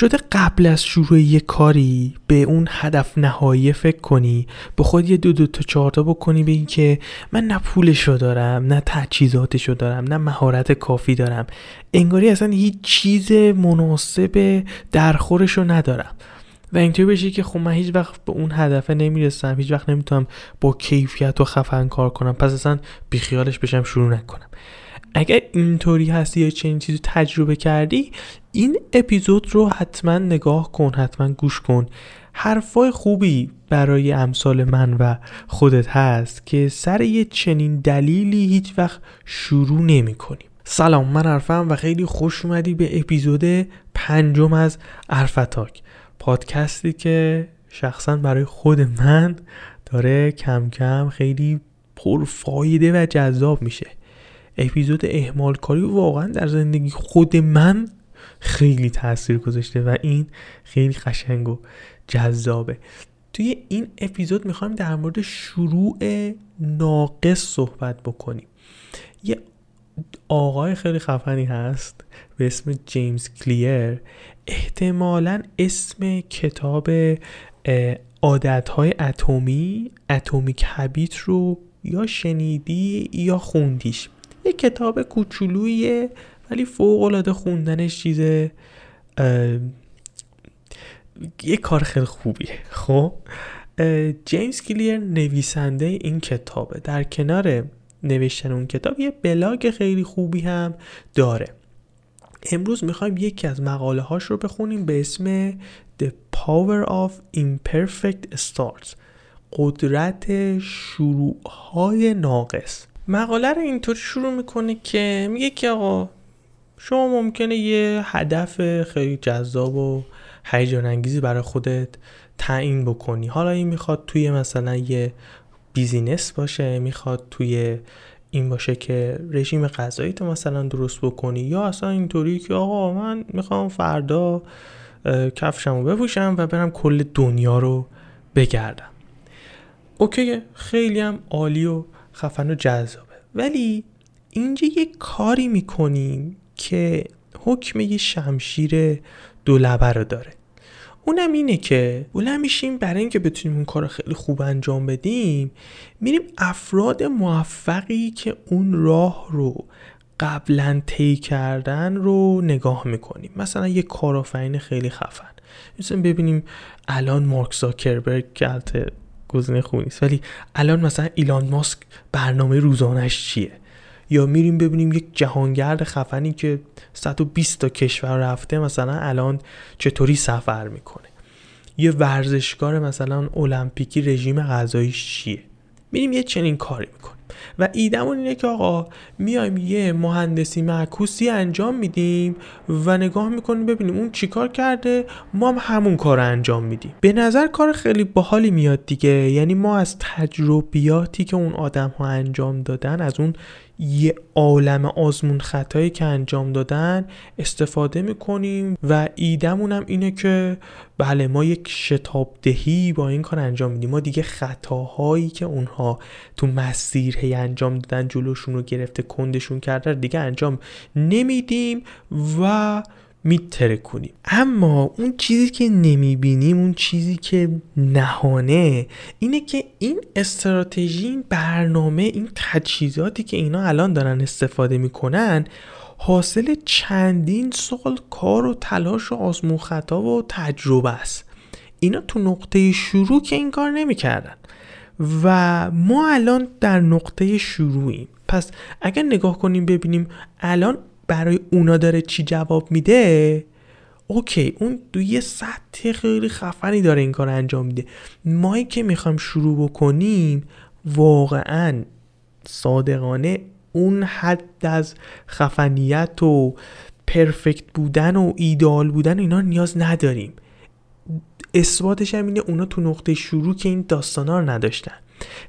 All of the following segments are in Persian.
شده قبل از شروع یه کاری به اون هدف نهایی فکر کنی؟ به خود یه دو دو تا چهارتا بکنی به این که من نه پولشو دارم نه تجهیزاتشو دارم نه مهارت کافی دارم. انگاری اصلا هیچ چیز مناسب درخورشو ندارم. و اینطوری بشه که خب من هیچ وقت به اون هدف نمی‌رسم هیچ وقت نمی‌تونم با کیفیت و خفن کار کنم. پس اصلا بیخیالش بشم شروع نکنم. اگر اینطوری هستی یا چنین چیزی تجربه کردی این اپیزود رو حتما نگاه کن حتما گوش کن. حرفای خوبی برای امثال من و خودت هست که سر یه چنین دلیلی هیچ وقت شروع نمی کنیم. سلام من عرفم و خیلی خوش اومدی به اپیزود پنجم از عرفتاک پادکستی که شخصا برای خود من داره کم کم خیلی پرفایده و جذاب میشه. اپیزود اهمال کاری واقعا در زندگی خود من خیلی تاثیر گذاشته و این خیلی قشنگ و جذابه. توی این اپیزود می‌خوایم در مورد شروع ناقص صحبت بکنیم. یه آقای خیلی خفنی هست به اسم جیمز کلیر. احتمالا اسم کتاب عادتهای اتمی اتمیک هبیت رو یا شنیدی یا خوندیش. یه کتاب کوچولویه ولی فوق العاده خوندنش چیز یه کار خیلی خوبیه خب؟ جیمز کلیر نویسنده این کتابه. در کنار نوشتن اون کتاب یه بلاگ خیلی خوبی هم داره. امروز می‌خوایم یکی از مقاله هاش رو بخونیم به اسم The Power of Imperfect Starts قدرت شروع های ناقص. مقاله رو اینطوری شروع می‌کنه که میگه که آقا شما ممکنه یه هدف خیلی جذاب و هیجان انگیزی برای خودت تعیین بکنی. حالا این می‌خواد توی مثلا یه بیزینس باشه می‌خواد توی این باشه که رژیم غذایی تو مثلا درست بکنی یا اصلا اینطوری که آقا من می‌خوام فردا کفشم رو بپوشم و برم کل دنیا رو بگردم. اوکی خیلی هم عالی و خفن و جذابه. ولی اینجا یه کاری می‌کنیم که حکم یه شمشیر دو رو داره. اونم اینه که بلند میشیم برای اینکه بتونیم اون کار خیلی خوب انجام بدیم میریم افراد موفقی که اون راه رو قبلا طی کردن رو نگاه می‌کنیم. مثلا یه کارآفرین خیلی خفن. مثلا ببینیم الان مارک زاکربرگ که گزینه خوبی نیست ولی الان مثلا ایلان ماسک برنامه روزانش چیه؟ یا میریم ببینیم یک جهانگرد خفنی که 120 تا کشور رفته مثلا الان چطوری سفر می‌کنه؟ یه ورزشکار مثلا المپیکی رژیم غذاییش چیه؟ میریم یه چنین کاری می‌کنیم. و ایدمون اینه که آقا میایم یه مهندسی معکوسی انجام میدیم و نگاه می‌کنیم ببینیم اون چیکار کرده ما هم همون کار انجام میدیم. به نظر کار خیلی باحالی میاد دیگه. یعنی ما از تجربیاتی که اون آدم ها انجام دادن از اون یه عالم آزمون خطایی که انجام دادن استفاده می‌کنیم و ایدمون هم اینه که بله ما یک شتاب دهی با این کار انجام میدیم. ما دیگه خطاهایی که اونها تو مسیر هی انجام دادن جلوشون رو گرفته کندشون کرده دیگه انجام نمیدیم و میتره کنیم اما اون چیزی که نمی‌بینیم اون چیزی که نهانه اینه که این استراتژی این برنامه این تجهیزاتی که اینا الان دارن استفاده می‌کنن حاصل چندین سال کار و تلاش و آزمون خطا و تجربه است. اینا تو نقطه شروع که این کار نمی‌کردن. و ما الان در نقطه شروعیم. پس اگر نگاه کنیم ببینیم الان برای اونا داره چی جواب میده؟ اوکی اون دو یه سطح خیلی خفنی داره این کار انجام میده. مایی که می‌خوایم شروع بکنیم واقعا صادقانه اون حد از خفنیت و پرفکت بودن و ایدال بودن اینا نیاز نداریم. اثباتش هم اینه اونا تو نقطه شروع که این داستانا رو نداشتن.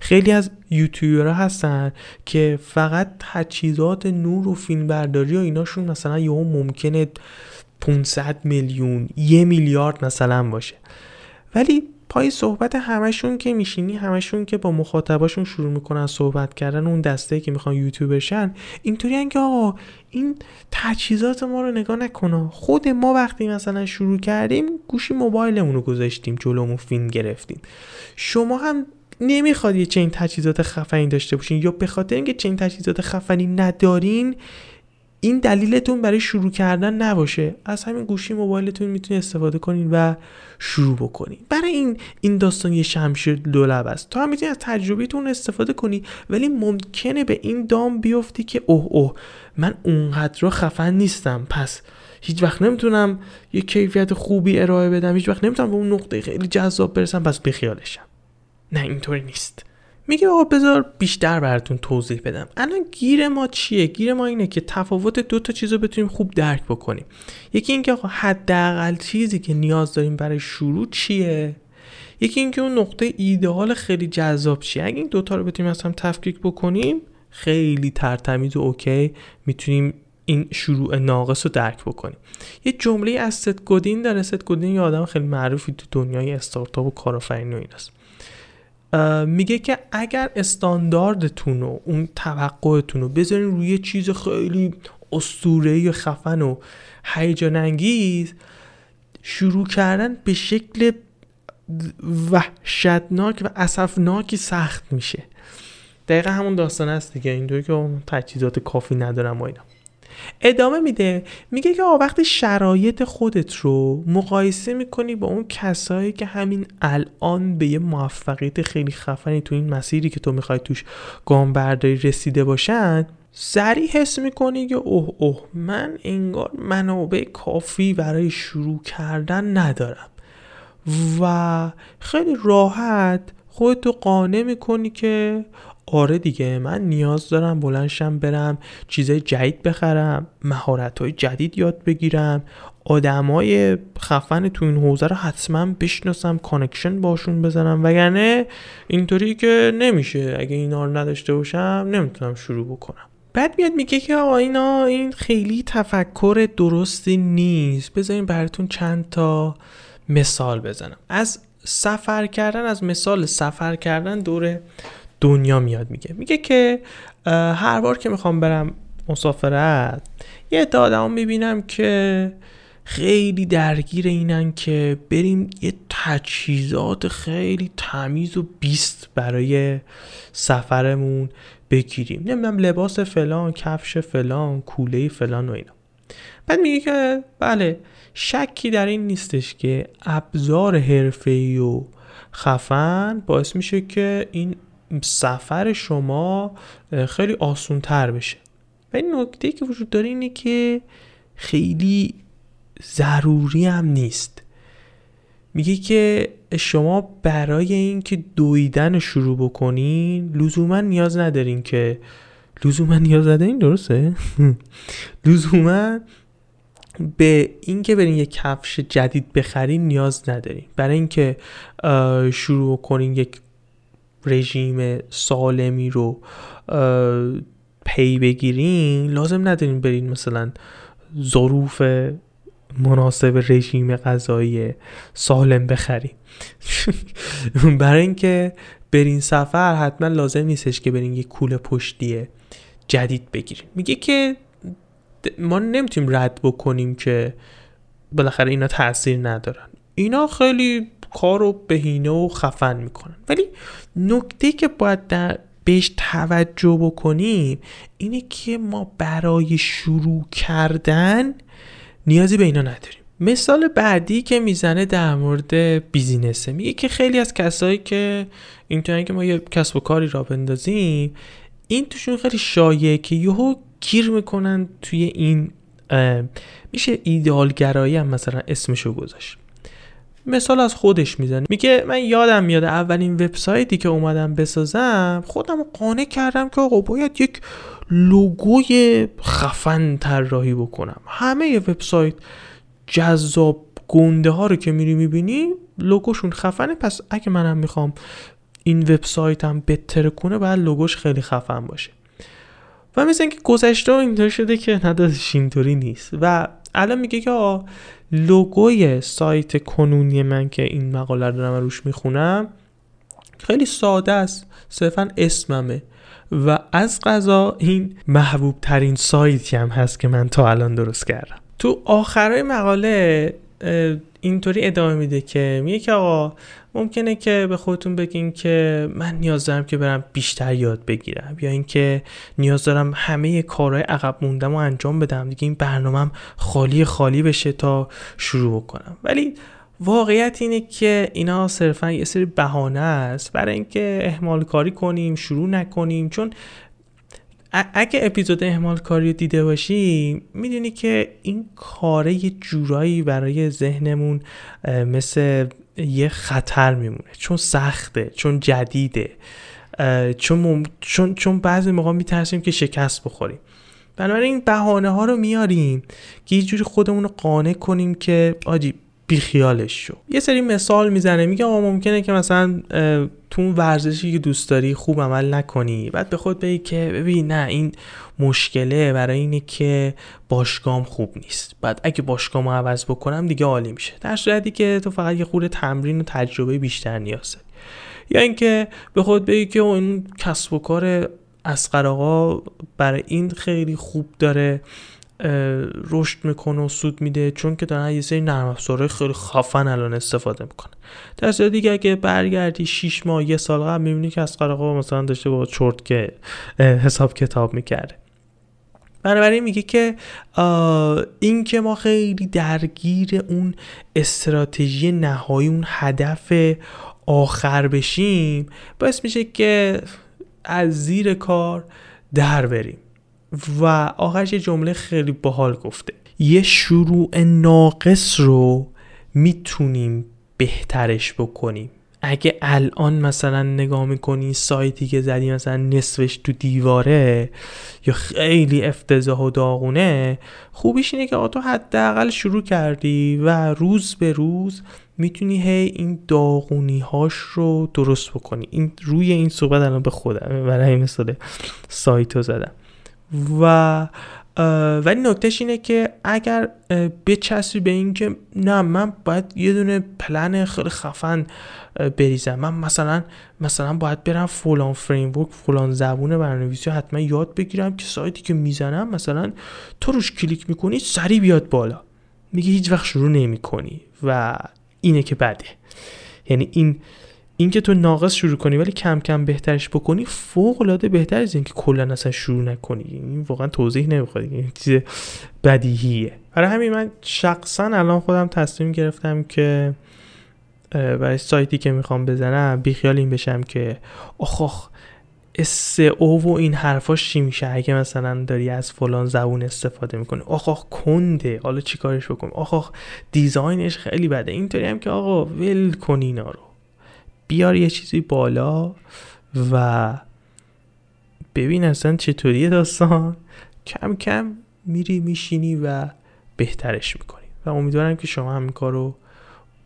خیلی از یوتیوبرها هستن که فقط تجهیزات نور و فیلم برداری و ایناشون مثلا یهو ممکنه 500 میلیون یه میلیارد مثلا باشه. ولی پای صحبت همشون که میشینی همشون که با مخاطباشون شروع می‌کنن صحبت کردن اون دسته که می‌خوان یوتیوبرشن اینطوری که آقا این تجهیزات ما رو نگاه نکنه خود ما وقتی مثلا شروع کردیم گوشی موبایلمون رو گذاشتیم جلومون فیلم گرفتیم. شما هم نمی‌خواد یه چنین تجهیزات خفنی داشته باشین. یا به خاطر اینکه چنین تجهیزات خفنی ندارین این دلیلتون برای شروع کردن نباشه. از همین گوشی موبایلتون می‌تونید استفاده کنین و شروع بکنین. برای این این داستان یه شمشیر دولب است. تو هم می‌تونی از تجربیتون استفاده کنی ولی ممکنه به این دام بیفتی که اوه اوه من اونقدر خفن نیستم. پس هیچ وقت نمی‌تونم یه کیفیت خوبی ارائه بدم. هیچ وقت نمی‌تونم به اون نقطه خیلی جذاب برسم. پس بخیالشم نه اینطوری نیست. میگه آقا بذار بیشتر براتون توضیح بدم. الان گیر ما چیه؟ گیر ما اینه که تفاوت دو تا چیز رو بتونیم خوب درک بکنیم. یکی اینکه آقا حداقل چیزی که نیاز داریم برای شروع چیه؟ یکی اینکه اون نقطه ایدئال خیلی جذاب چیه. اگه این دوتا رو بتونیم از هم تفکیک بکنیم خیلی ترتمیز و اوکی می‌تونیم این شروع ناقص رو درک بکنیم. یه جمله از ست گودین داره. ست گودین یه آدم خیلی معروفی تو دنیای استارتاپ و کارآفرینی و ایناست. میگه که اگر استانداردتون و اون توقعتون رو بذارین روی چیز خیلی اسطوره یا خفن و هیجان انگیز شروع کردن به شکل وحشتناک و اسفناکی سخت میشه. دقیقا همون داستان است دیگه. اینطوری که تجهیزات کافی ندارم و اینا. ادامه میده. میگه که وقتی شرایط خودت رو مقایسه می‌کنی با اون کسایی که همین الان به یه موفقیت خیلی خفنی تو این مسیری که تو می‌خوای توش گام برداری رسیده باشن سریع حس می‌کنی که اوه اوه من انگار منابع کافی برای شروع کردن ندارم. و خیلی راحت خودتو قانع می‌کنی که آره دیگه من نیاز دارم بلند شم برم چیزای جدید بخرم مهارت های جدید یاد بگیرم آدمای خفن تو این حوزه رو حتما بشناسم connection باشون بزنم. وگرنه اینطوری که نمیشه. اگه اینا رو نداشته باشم نمی‌تونم شروع بکنم. بعد میاد میگه که آقا اینا این خیلی تفکر درستی نیست. بذارین براتون چند تا مثال بزنم. از سفر کردن از مثال سفر کردن دور دنیا میاد میگه. میگه که هر بار که می‌خوام برم مسافرت یه عده آدم می‌بینم که خیلی درگیر اینن که بریم یه تجهیزات خیلی تمیز و بیست برای سفرمون بگیریم. نمی‌دونم لباس فلان کفش فلان کوله فلان و اینا. بعد میگه که بله شکی در این نیستش که ابزار حرفه‌ای و خفن باعث میشه که این سفر شما خیلی آسون تر بشه. و این نکته که وجود داره اینه که خیلی ضروری هم نیست. میگه که شما برای اینکه دویدن شروع بکنین لزوما نیاز ندارین که لزوما نیاز ندارین درسته؟ لزوما به اینکه برین یه کفش جدید بخرین نیاز ندارین. برای اینکه شروع کنین یک رژیم سالمی رو پی بگیرین لازم ندارین برین مثلا ظروف مناسب رژیم غذایی سالم بخرین. برای اینکه برین سفر حتما لازم نیستش که برین یه کوله پشتی جدید بگیرین. میگه که ما نمی‌تونیم رد بکنیم که بالاخره اینا تاثیر ندارن. اینا خیلی کار رو بهینه و خفن می‌کنن. ولی نکته که باید در بهش توجه بکنیم اینه که ما برای شروع کردن نیازی به اینا نداریم. مثال بعدی که می‌زنه در مورد بیزینسه میگه که خیلی از کسایی که اینطورن که ما یه کسب و کاری را بندازیم این توشون خیلی شایعه که یهو گیر می‌کنن توی این میشه ایدئالگرایی هم مثلا اسمشو گذاشت. مثال از خودش می‌زنه. میگه من یادم میاد اولین وبسایتی که اومدم بسازم خودم قانع کردم که آقا باید یک لوگوی خفن طراحی بکنم. همه وبسایت جذاب گنده ها رو که میری می‌بینی لوگوشون خفنه. پس اگه منم می‌خوام این وبسایتم بهتر کنه باید لوگوش خیلی خفن باشه. و مثل اینکه گذشته اینطور شده که ندادش اینطوری نیست. و الان میگه که لوگوی سایت کنونی من که این مقاله رو دارم روش می‌خونم خیلی ساده است صرفا اسممه. و از قضا این محبوب ترین سایتی هم هست که من تا الان درست کردم. تو آخرای مقاله اینطوری ادامه میده که میگه که آقا ممکنه که به خودتون بگین که من نیاز دارم که برم بیشتر یاد بگیرم یا اینکه نیاز دارم همه کارهای عقب موندم و انجام بدم. دیگه این برنامهم خالی خالی بشه تا شروع بکنم ولی واقعیت اینه که اینا صرفا یه سری بهانه است. برای اینکه اهمال کاری کنیم شروع نکنیم. چون اگه اپیزود اهمال کاری رو دیده باشی می‌دونی که این کاره یه جورایی برای ذهنمون مثل یه خطر میمونه. چون سخته چون جدیده. چون, چون, چون بعضی موقع میترسیم که شکست بخوریم. بنابراین این بهانه ها رو میاریم که یه جوری خودمون رو قانع کنیم که آجی بیخیالش شو. یه سری مثال می‌زنه میگه آقا ممکنه که مثلا تو ورزشی که دوست داری خوب عمل نکنی. بعد به خود بگی که ببین نه این مشکله برای اینه که باشگام خوب نیست. بعد اگه باشگام رو عوض بکنم دیگه عالی میشه. در صورتی که تو فقط یه خورده تمرین و تجربه بیشتر نیاز داری یا اینکه به خود بگی که اون کسب و کار اسقر آقا برای این خیلی خوب داره. رشد می‌کنه و سود میده چون که دارن یه سری نرم افزارهای خیلی خفن الان استفاده می‌کنه در صورت دیگه اگه برگردی 6 ماه یه سال قبل می‌بینی که از آقا مثلا داشته با چرت که حساب کتاب می‌کرده. بنابراین میگه که این که ما خیلی درگیر اون استراتژی نهایی اون هدف آخر بشیم باعث میشه که از زیر کار در بریم. و آخرش یه جمله خیلی باحال گفته. یه شروع ناقص رو می‌تونیم بهترش بکنیم. اگه الان مثلا نگاه می‌کنی سایتی که زدی مثلا نصفش تو دیواره یا خیلی افتضاح و داغونه خوبیش اینه که تو حداقل شروع کردی و روز به روز می‌تونی هی این داغونی هاش رو درست بکنی. این روی این صحبت الان به خودم برای مثال سایت رو زدم. و ولی نکتهش اینه که اگر بچسبی به این که نه من باید یه دونه پلن خیلی خفن بریزم. من مثلا مثلا باید برم فلان framework فلان زبون برنامه‌نویسی حتما یاد بگیرم که سایتی که می‌زنم مثلا تو روش کلیک می‌کنی سریع بیاد بالا. میگه هیچ وقت شروع نمی کنی و اینه که بده. یعنی این اینکه تو ناقص شروع کنی ولی کم کم بهترش بکنی فوق العاده بهتر از اینکه کلا اصلا شروع نکنی. این واقعا توضیح نمی‌خواد. این چیز بدیهیه. برای همین من شخصا الان خودم تصمیم گرفتم که برای سایتی که می‌خوام بزنم بیخیال این بشم که آخ آخ او و این حرفاش چی میشه؟ اگه مثلا داری از فلان زبون استفاده می‌کنی. آخ آخ کنده. حالا چیکارش بکنم؟ آخ آخ دیزاینش خیلی بده. اینطوری هم که آقا ول کن اینا رو. بیار یه چیزی بالا و ببین اصلا چطوریه داستان. کم کم میری میشینی و بهترش می‌کنی. و امیدوارم که شما هم کار رو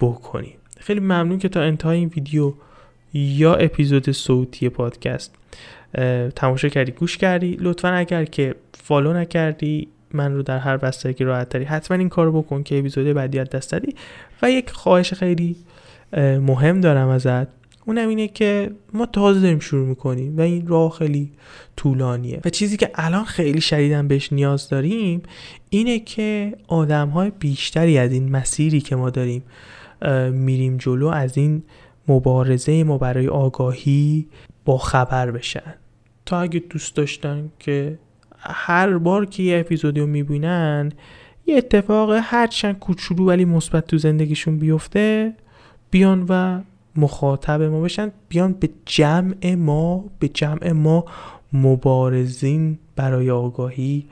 بکنید خیلی ممنون که تا انتهای این ویدیو یا اپیزود صوتی پادکست تماشا کردی گوش کردی. لطفا اگر که فالو نکردی من رو در هر بستگی راحت تری حتما این کار بکن که اپیزود بعدی دست دادی. و یک خواهش خیلی مهم دارم ازت. اونم اینه که ما تازه داریم شروع می‌کنیم و این راه خیلی طولانیه. و چیزی که الان خیلی شدیدن بهش نیاز داریم اینه که آدم های بیشتری از این مسیری که ما داریم میریم جلو از این مبارزه ما برای آگاهی با خبر بشن. تا اگه دوست داشتن که هر بار که یه اپیزودی رو می‌بینن یه اتفاق هرچند کوچولو ولی مثبت تو زندگیشون بیفته بیان و مخاطب ما بشن بیان به جمع ما به جمع ما مبارزین برای آگاهی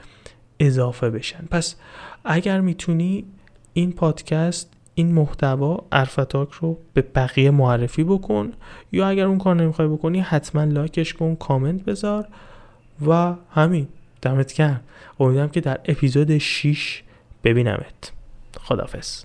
اضافه بشن. پس اگر می‌تونی این پادکست این محتوا ارفتاک رو به بقیه معرفی بکن یا اگر اون کار نمی‌خوای بکنی حتما لایکش کن کامنت بذار و همین دمت گرم. امیدوارم که در اپیزود 6 ببینمت. خدافز